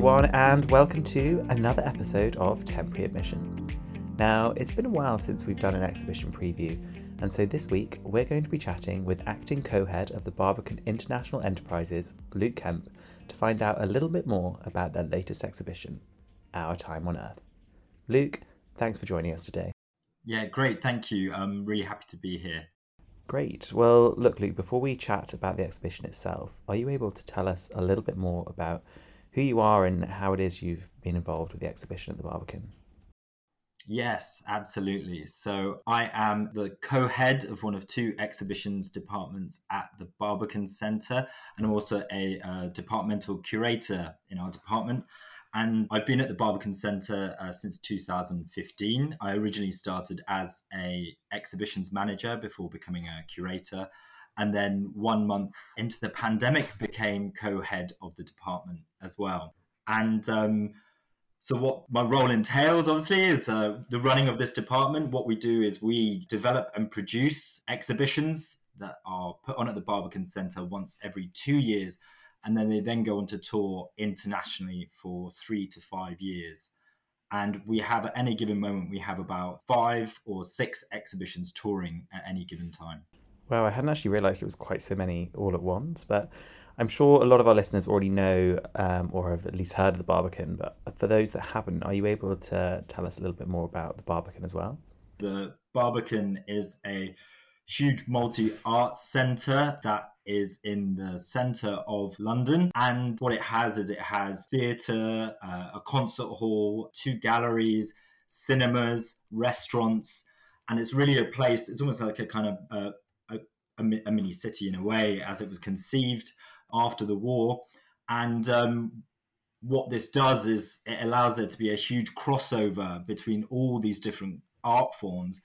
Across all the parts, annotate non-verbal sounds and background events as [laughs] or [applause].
everyone, and welcome to another episode of Temporary Admission. Now, it's been a while since we've done an exhibition preview, and so this week we're going to be chatting with acting co head of the Barbican International Enterprises, Luke Kemp, to find out a little bit more about their latest exhibition, Our Time on Earth. Luke, thanks for joining us today. Yeah, great. Thank you. I'm really happy to be here. Great. Well, look, Luke, before we chat about the exhibition itself, are you able to tell us a little bit more about who you are and how it is you've been involved with the exhibition at the Barbican? Yes, absolutely. So I am the co-head of one of two exhibitions departments at the Barbican Centre, and I'm also a uh, departmental curator in our department. And I've been at the Barbican Centre uh, since 2015. I originally started as a exhibitions manager before becoming a curator, and then one month into the pandemic became co-head of the department as well. And um, so, what my role entails, obviously, is uh, the running of this department. What we do is we develop and produce exhibitions that are put on at the Barbican Centre once every two years, and then they then go on to tour internationally for three to five years. And we have at any given moment, we have about five or six exhibitions touring at any given time. Well, I hadn't actually realised it was quite so many all at once, but I'm sure a lot of our listeners already know um, or have at least heard of the Barbican. But for those that haven't, are you able to tell us a little bit more about the Barbican as well? The Barbican is a huge multi arts centre that is in the centre of London. And what it has is it has theatre, uh, a concert hall, two galleries, cinemas, restaurants. And it's really a place, it's almost like a kind of uh, a, a mini city in a way as it was conceived after the war. And um, what this does is it allows there to be a huge crossover between all these different art forms.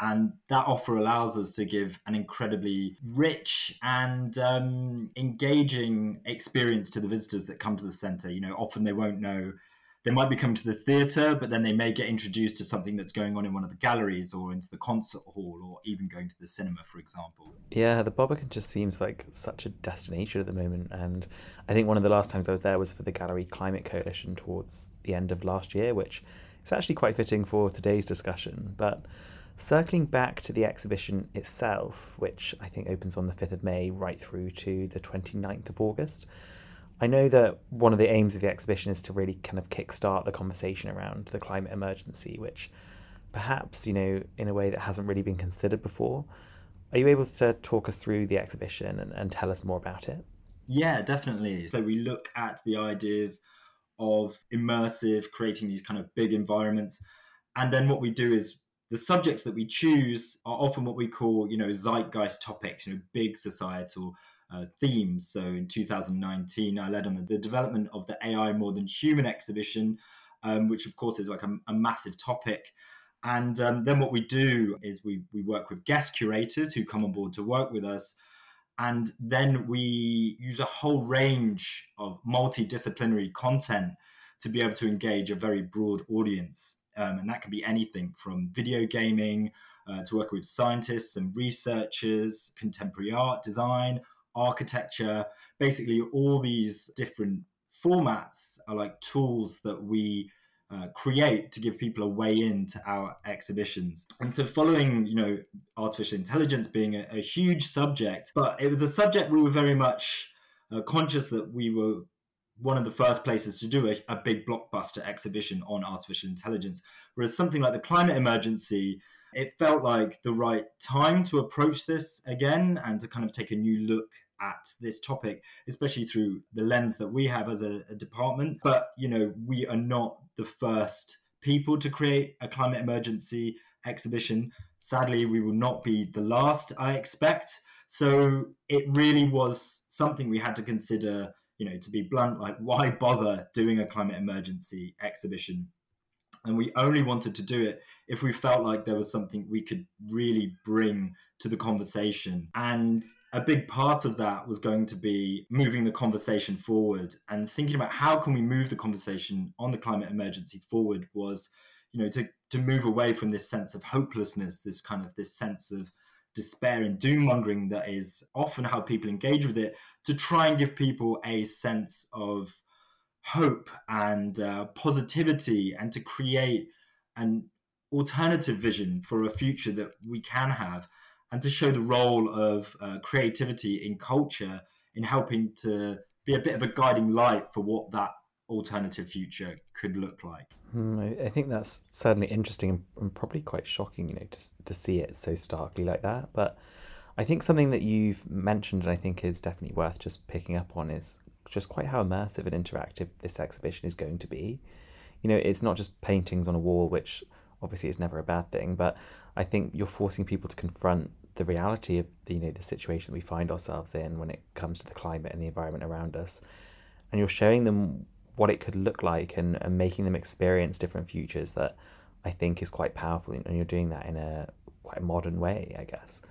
And that offer allows us to give an incredibly rich and um, engaging experience to the visitors that come to the center. You know, often they won't know they might be coming to the theatre, but then they may get introduced to something that's going on in one of the galleries or into the concert hall or even going to the cinema, for example. Yeah, the Barbican just seems like such a destination at the moment. And I think one of the last times I was there was for the Gallery Climate Coalition towards the end of last year, which is actually quite fitting for today's discussion. But circling back to the exhibition itself, which I think opens on the 5th of May right through to the 29th of August. I know that one of the aims of the exhibition is to really kind of kickstart the conversation around the climate emergency, which perhaps, you know, in a way that hasn't really been considered before. Are you able to talk us through the exhibition and, and tell us more about it? Yeah, definitely. So we look at the ideas of immersive, creating these kind of big environments. And then what we do is the subjects that we choose are often what we call, you know, zeitgeist topics, you know, big societal uh, themes. So in 2019, I led on the, the, development of the AI More Than Human exhibition, um, which of course is like a, a massive topic. And um, then what we do is we, we work with guest curators who come on board to work with us. And then we use a whole range of multidisciplinary content to be able to engage a very broad audience. Um, and that can be anything from video gaming uh, to work with scientists and researchers, contemporary art, design, architecture, basically all these different formats are like tools that we uh, create to give people a way into our exhibitions. And so, following, you know, artificial intelligence being a, a huge subject, but it was a subject we were very much uh, conscious that we were one of the first places to do a, a big blockbuster exhibition on artificial intelligence. Whereas something like the climate emergency it felt like the right time to approach this again and to kind of take a new look at this topic, especially through the lens that we have as a, a department. But, you know, we are not the first people to create a climate emergency exhibition. Sadly, we will not be the last, I expect. So it really was something we had to consider, you know, to be blunt, like why bother doing a climate emergency exhibition? And we only wanted to do it if we felt like there was something we could really bring to the conversation. And a big part of that was going to be moving the conversation forward and thinking about how can we move the conversation on the climate emergency forward was, you know, to, to move away from this sense of hopelessness, this kind of this sense of despair and doom mongering that is often how people engage with it, to try and give people a sense of hope and uh, positivity and to create an alternative vision for a future that we can have and to show the role of uh, creativity in culture in helping to be a bit of a guiding light for what that alternative future could look like. Mm, I think that's certainly interesting and probably quite shocking, you know, to, to see it so starkly like that. But I think something that you've mentioned and I think is definitely worth just picking up on is just quite how immersive and interactive this exhibition is going to be. You know, it's not just paintings on a wall, which obviously it's never a bad thing, but I think you're forcing people to confront the reality of the, you know the situation we find ourselves in when it comes to the climate and the environment around us, and you're showing them what it could look like and, and making them experience different futures that I think is quite powerful, and you're doing that in a quite modern way, I guess.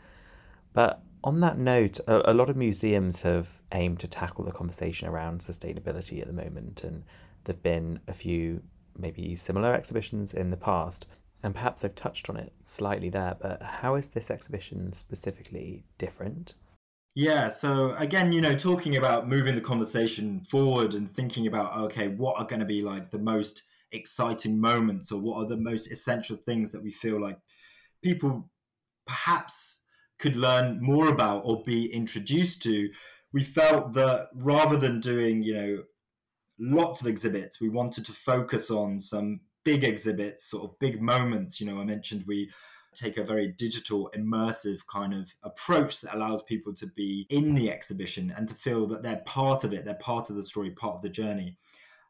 But on that note, a, a, lot of museums have aimed to tackle the conversation around sustainability at the moment, and there've been a few maybe similar exhibitions in the past, and perhaps I've touched on it slightly there. But how is this exhibition specifically different? Yeah, so again, you know, talking about moving the conversation forward and thinking about okay, what are going to be like the most exciting moments, or what are the most essential things that we feel like people perhaps could learn more about or be introduced to, we felt that rather than doing, you know, lots of exhibits, we wanted to focus on some big exhibits, sort of big moments. You know, I mentioned we take a very digital, immersive kind of approach that allows people to be in the exhibition and to feel that they're part of it, they're part of the story, part of the journey.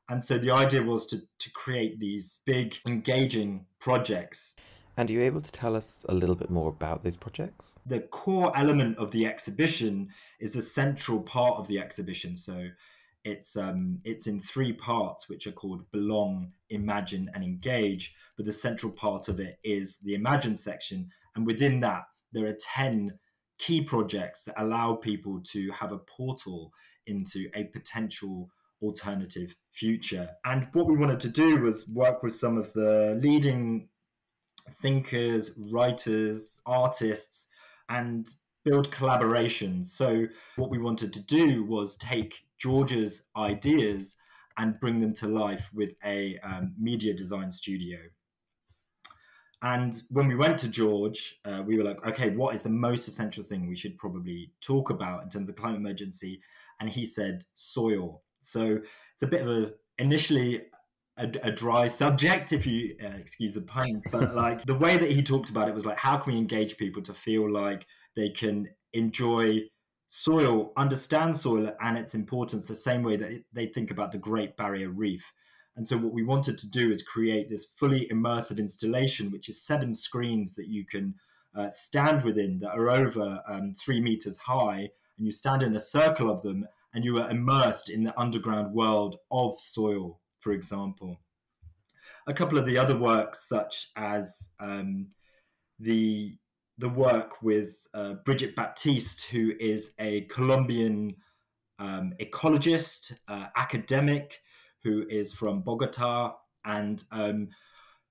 And so the idea was to, to create these big, engaging projects and are you able to tell us a little bit more about those projects? The core element of the exhibition is the central part of the exhibition. So it's um, it's in three parts, which are called belong, imagine, and engage. But the central part of it is the imagine section, and within that there are ten key projects that allow people to have a portal into a potential alternative future. And what we wanted to do was work with some of the leading thinkers, writers, artists, and build collaborations. So, what we wanted to do was take George's ideas and bring them to life with a um, media design studio. And when we went to George, uh, we were like, okay, what is the most essential thing we should probably talk about in terms of climate emergency? And he said soil. So it's a bit of a initially a, a, dry subject, if you uh, excuse the pun. [laughs] But like the way that he talked about it was like, how can we engage people to feel like they can enjoy soil, understand soil and its importance the same way that they think about the Great Barrier Reef. And so, what we wanted to do is create this fully immersive installation, which is seven screens that you can uh, stand within that are over um, three meters high, and you stand in a circle of them, and you are immersed in the underground world of soil for example. A couple of the other works, such as um, the the work with uh, Brigitte Baptiste, who is a Colombian um, ecologist, uh, academic, who is from Bogota, and um,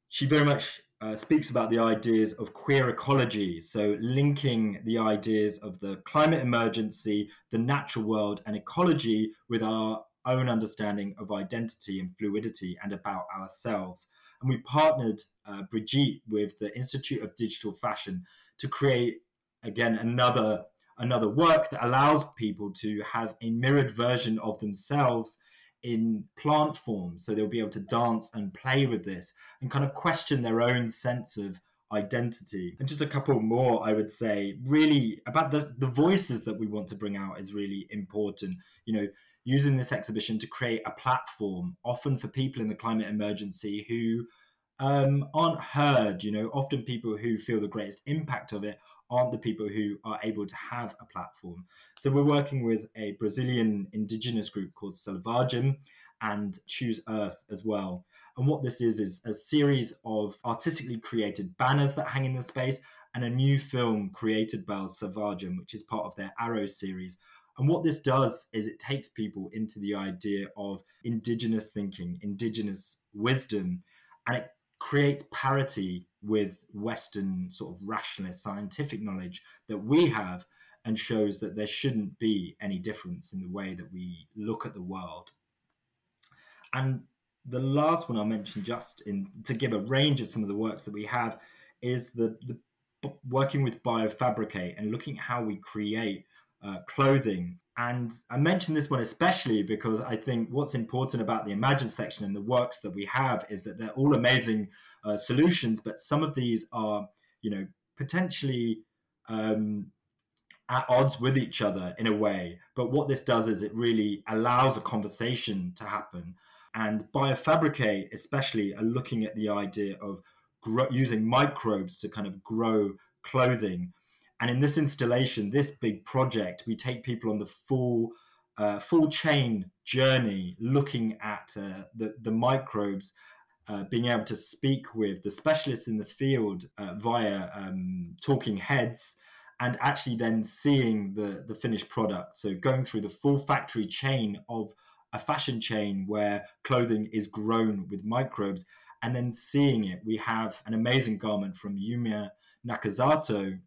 she very much uh, speaks about the ideas of queer ecology. So, linking the ideas of the climate emergency, the natural world, and ecology with our own understanding of identity and fluidity and about ourselves. And we partnered uh, Brigitte with the Institute of Digital Fashion to create, again, another another work that allows people to have a mirrored version of themselves in plant form so they'll be able to dance and play with this and kind of question their own sense of identity. And just a couple more, I would say, really about the, the voices that we want to bring out is really important. You know, using this exhibition to create a platform, often for people in the climate emergency who um, aren't heard. You know, often people who feel the greatest impact of it aren't the people who are able to have a platform. So we're working with a Brazilian indigenous group called Selvagem and Choose Earth as well. And what this is is a series of artistically created banners that hang in the space and a new film created by Selvagem, which is part of their Arrow series. And what this does is it takes people into the idea of indigenous thinking, indigenous wisdom, and it creates parity with Western sort of rationalist scientific knowledge that we have and shows that there shouldn't be any difference in the way that we look at the world. And the last one I'll mention, just in to give a range of some of the works that we have, is the, the working with Biofabricate and looking at how we create uh, clothing. And I mention this one especially because I think what's important about the Imagine section and the works that we have is that they're all amazing uh, solutions, but some of these are, you know, potentially um, at odds with each other in a way. But what this does is it really allows a conversation to happen. And Biofabricate, especially, are looking at the idea of grow, using microbes to kind of grow clothing and in this installation, this big project, we take people on the full uh, full chain journey, looking at uh, the the microbes, uh, being able to speak with the specialists in the field uh, via um, talking heads, and actually then seeing the the finished product. So going through the full factory chain of a fashion chain where clothing is grown with microbes, and then seeing it. We have an amazing garment from Yuima Nakazato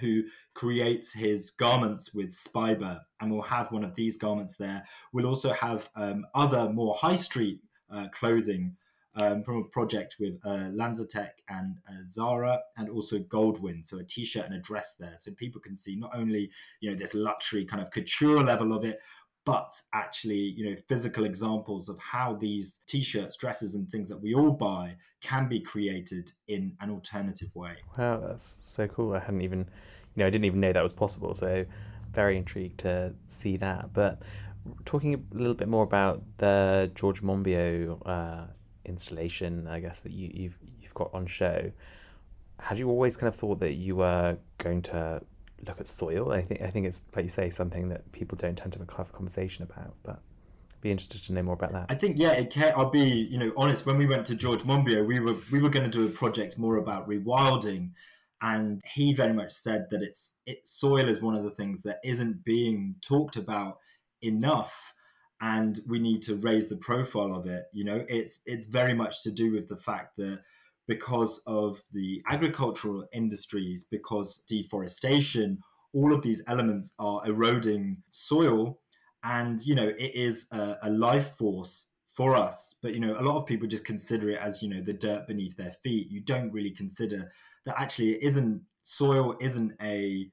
who creates his garments with Spiber, and we'll have one of these garments there. We'll also have um, other more high street uh, clothing um, from a project with uh, LanzaTech and uh, Zara, and also Goldwin, so a t-shirt and a dress there, so people can see not only you know this luxury kind of couture level of it, but actually, you know, physical examples of how these t-shirts, dresses, and things that we all buy can be created in an alternative way. Wow, that's so cool. I hadn't even, you know, I didn't even know that was possible. So, very intrigued to see that. But talking a little bit more about the George Monbiot uh, installation, I guess that you, you've you've got on show. Had you always kind of thought that you were going to look at soil. I think I think it's like you say something that people don't tend to have a conversation about, but I'd be interested to know more about that. I think yeah, it can, I'll be you know honest. When we went to George Monbiot, we were we were going to do a project more about rewilding, and he very much said that it's it soil is one of the things that isn't being talked about enough and we need to raise the profile of it you know it's it's very much to do with the fact that because of the agricultural industries, because deforestation, all of these elements are eroding soil. And, you know, it is a, a life force for us. But, you know, a lot of people just consider it as, you know, the dirt beneath their feet. You don't really consider that actually it isn't, soil isn't a,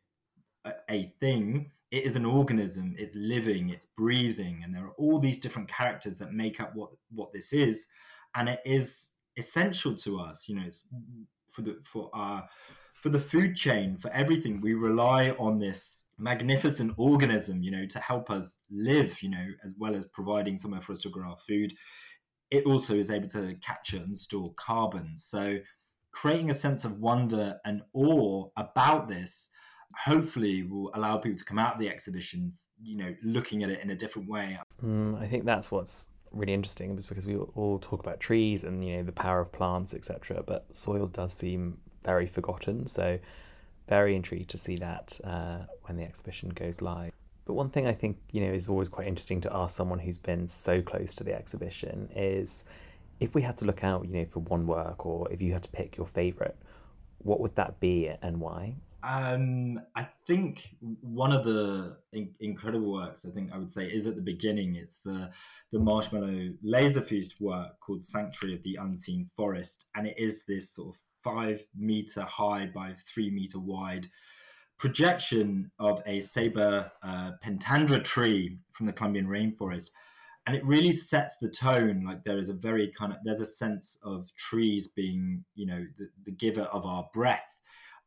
a, a thing it is an organism it's living it's breathing and there are all these different characters that make up what what this is and it is essential to us. You know, it's for the for our for the food chain for everything. We rely on this magnificent organism, you know, to help us live. You know, as well as providing somewhere for us to grow our food. It also is able to capture and store carbon. So, creating a sense of wonder and awe about this hopefully will allow people to come out of the exhibition you know looking at it in a different way mm, i think that's what's really interesting was because we all talk about trees and you know the power of plants etc but soil does seem very forgotten. So very intrigued to see that uh, when the exhibition goes live. But one thing i think you know is always quite interesting to ask someone who's been so close to the exhibition is if we had to look out you know for one work or if you had to pick your favorite what would that be and why um, I think one of the in- incredible works I think I would say is at the beginning. It's the the Marshmallow Laser Feast work called Sanctuary of the Unseen Forest, and it is this sort of five meter high by three meter wide projection of a Ceiba uh, pentandra tree from the Colombian rainforest. and it really sets the tone like there is a very kind of there's a sense of trees being you know the, the giver of our breath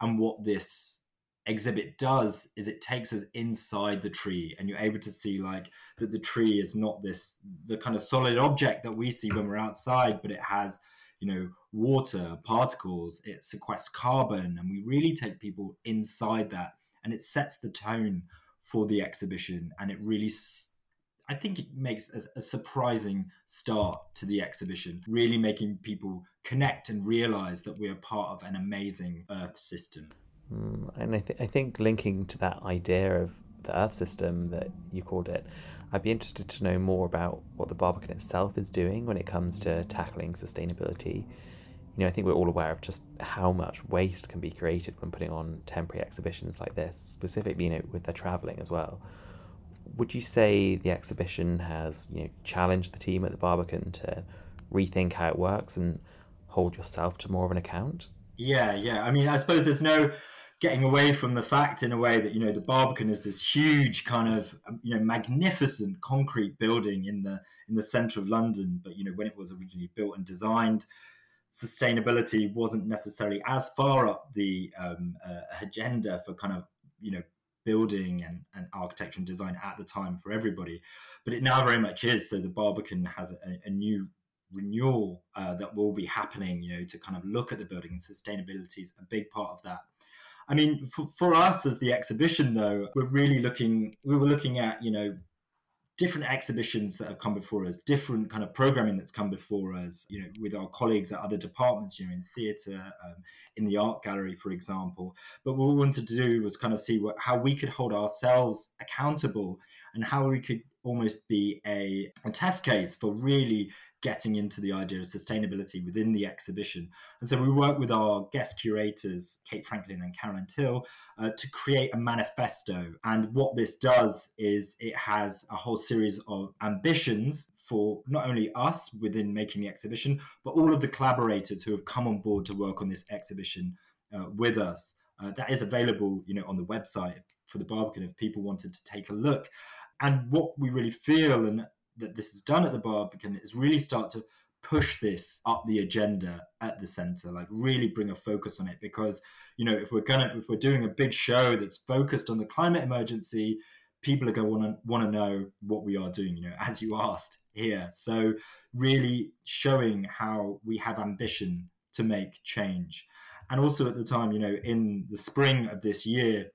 and what this exhibit does is it takes us inside the tree and you're able to see like that the tree is not this the kind of solid object that we see when we're outside but it has you know water particles it sequesters carbon and we really take people inside that and it sets the tone for the exhibition and it really I think it makes a, a, surprising start to the exhibition, really making people connect and realize that we are part of an amazing Earth system. Mm, and I, th- I think linking to that idea of the Earth system that you called it, I'd be interested to know more about what the Barbican itself is doing when it comes to tackling sustainability. You know, I think we're all aware of just how much waste can be created when putting on temporary exhibitions like this, specifically, you know, with the travelling as well. Would you say the exhibition has, you know, challenged the team at the Barbican to rethink how it works and hold yourself to more of an account? Yeah, yeah. I mean, I suppose there's no getting away from the fact in a way that you know the Barbican is this huge kind of um, you know magnificent concrete building in the in the centre of London. But you know when it was originally built and designed, sustainability wasn't necessarily as far up the um, uh, agenda for kind of you know building and, and architecture and design at the time for everybody. But it now very much is. So the Barbican has a, a new renewal uh, that will be happening, you know, to kind of look at the building and sustainability is a big part of that. I mean, for, for us as the exhibition, though, we're really looking, we were looking at, you know, different exhibitions that have come before us, different kind of programming that's come before us, you know, with our colleagues at other departments, you know, in theatre, um, in the art gallery, for example. But what we wanted to do was kind of see what, how we could hold ourselves accountable and how we could almost be a, a test case for really getting into the idea of sustainability within the exhibition. And so we work with our guest curators, Kate Franklin and Caroline Till, uh, to create a manifesto. And what this does is it has a whole series of ambitions for not only us within making the exhibition, but all of the collaborators who have come on board to work on this exhibition uh, with us. Uh, that is available, you know, on the website for the Barbican if people wanted to take a look. And what we really feel, and that this is done at the Barbican is really start to push this up the agenda at the center? Like really bring a focus on it because you know if we're gonna if we're doing a big show that's focused on the climate emergency people are going to want to want to know what we are doing you know as you asked here. So really showing how we have ambition to make change. And also at the time you know in the spring of this year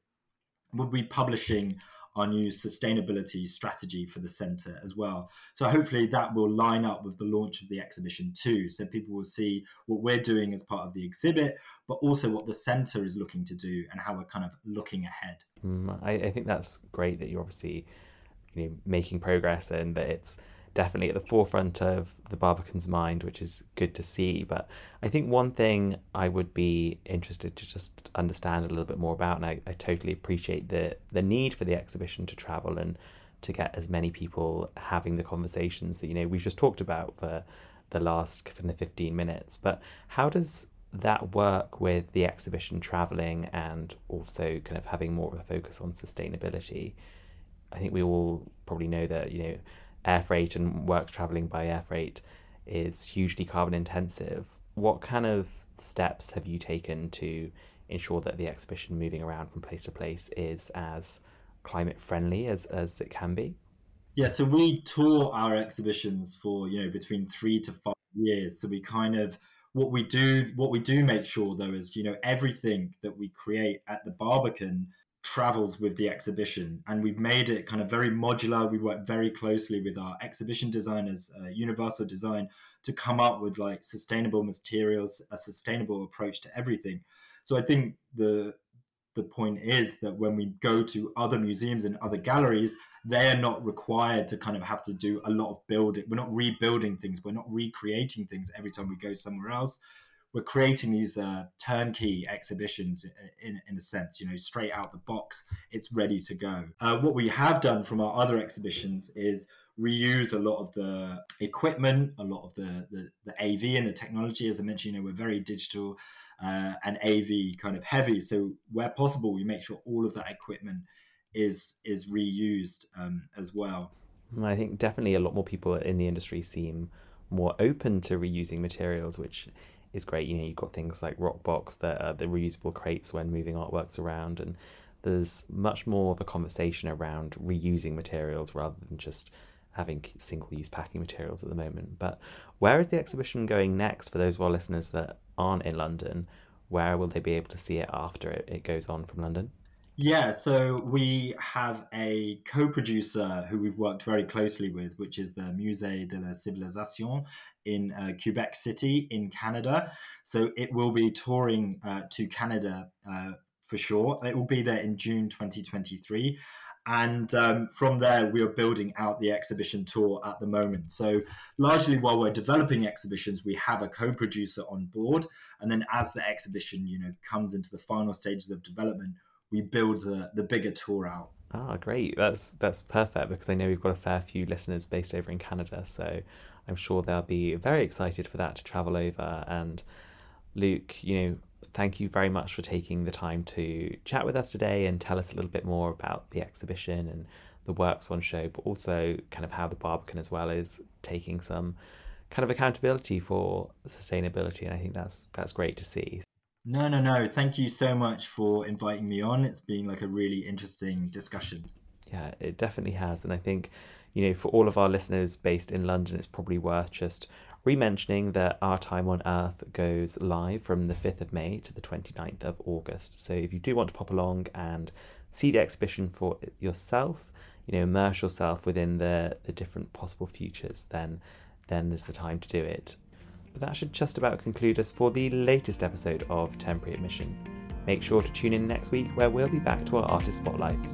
we'll be publishing our new sustainability strategy for the centre as well. So hopefully that will line up with the launch of the exhibition too. So people will see what we're doing as part of the exhibit, but also what the centre is looking to do and how we're kind of looking ahead. Mm, I, I think that's great that you're obviously you know making progress and that it's definitely at the forefront of the Barbican's mind, which is good to see. But I think one thing I would be interested to just understand a little bit more about, and I, I totally appreciate the the need for the exhibition to travel and to get as many people having the conversations that you know we've just talked about for the last kind of 15 minutes but how does that work with the exhibition traveling and also kind of having more of a focus on sustainability i think we all probably know that you know air freight and work traveling by air freight is hugely carbon intensive. What kind of steps have you taken to ensure that the exhibition moving around from place to place is as climate friendly as, as it can be? Yeah, so we tour our exhibitions for, you know, between three to five years. So we kind of what we do what we do make sure though is, you know, everything that we create at the Barbican travels with the exhibition and we've made it kind of very modular. We work very closely with our exhibition designers uh, universal design to come up with like sustainable materials a sustainable approach to everything. So i think the the point is that when we go to other museums and other galleries they are not required to kind of have to do a lot of building. We're not rebuilding things. We're not recreating things every time we go somewhere else we're creating these uh, turnkey exhibitions in, in a sense, you know, straight out the box, it's ready to go. Uh, what we have done from our other exhibitions is reuse a lot of the equipment, a lot of the, the, the AV and the technology. As I mentioned, you know, we're very digital uh, and AV kind of heavy. So where possible, we make sure all of that equipment is is reused um, as well. I think definitely a lot more people in the industry seem more open to reusing materials, which is great. You know, you've got things like Rokbox that are the reusable crates when moving artworks around, and there's much more of a conversation around reusing materials rather than just having single use packing materials at the moment. But where is the exhibition going next for those of our listeners that aren't in London? Where will they be able to see it after it, it goes on from London? Yeah, so we have a co producer who we've worked very closely with, which is the Musée de la Civilisation in uh, Quebec City in Canada. So it will be touring uh, to Canada uh, for sure. It will be there in June 2023. And um, from there, we are building out the exhibition tour at the moment. So, largely while we're developing exhibitions, we have a co producer on board. And then, as the exhibition you know, comes into the final stages of development, we build the, the bigger tour out. Ah, great. That's that's perfect because I know we've got a fair few listeners based over in Canada, so I'm sure they'll be very excited for that to travel over. And Luke, you know, thank you very much for taking the time to chat with us today and tell us a little bit more about the exhibition and the works on show, but also kind of how the Barbican as well is taking some kind of accountability for sustainability. And I think that's that's great to see. No, no, no. Thank you so much for inviting me on. It's been like a really interesting discussion. Yeah, it definitely has. And I think, you know, for all of our listeners based in London, it's probably worth just re-mentioning that our time on earth goes live from the 5th of may to the 29th of august so if you do want to pop along and see the exhibition for yourself you know immerse yourself within the the different possible futures then then there's the time to do it but that should just about conclude us for the latest episode of Temporary Admission. Make sure to tune in next week where we'll be back to our artist spotlights.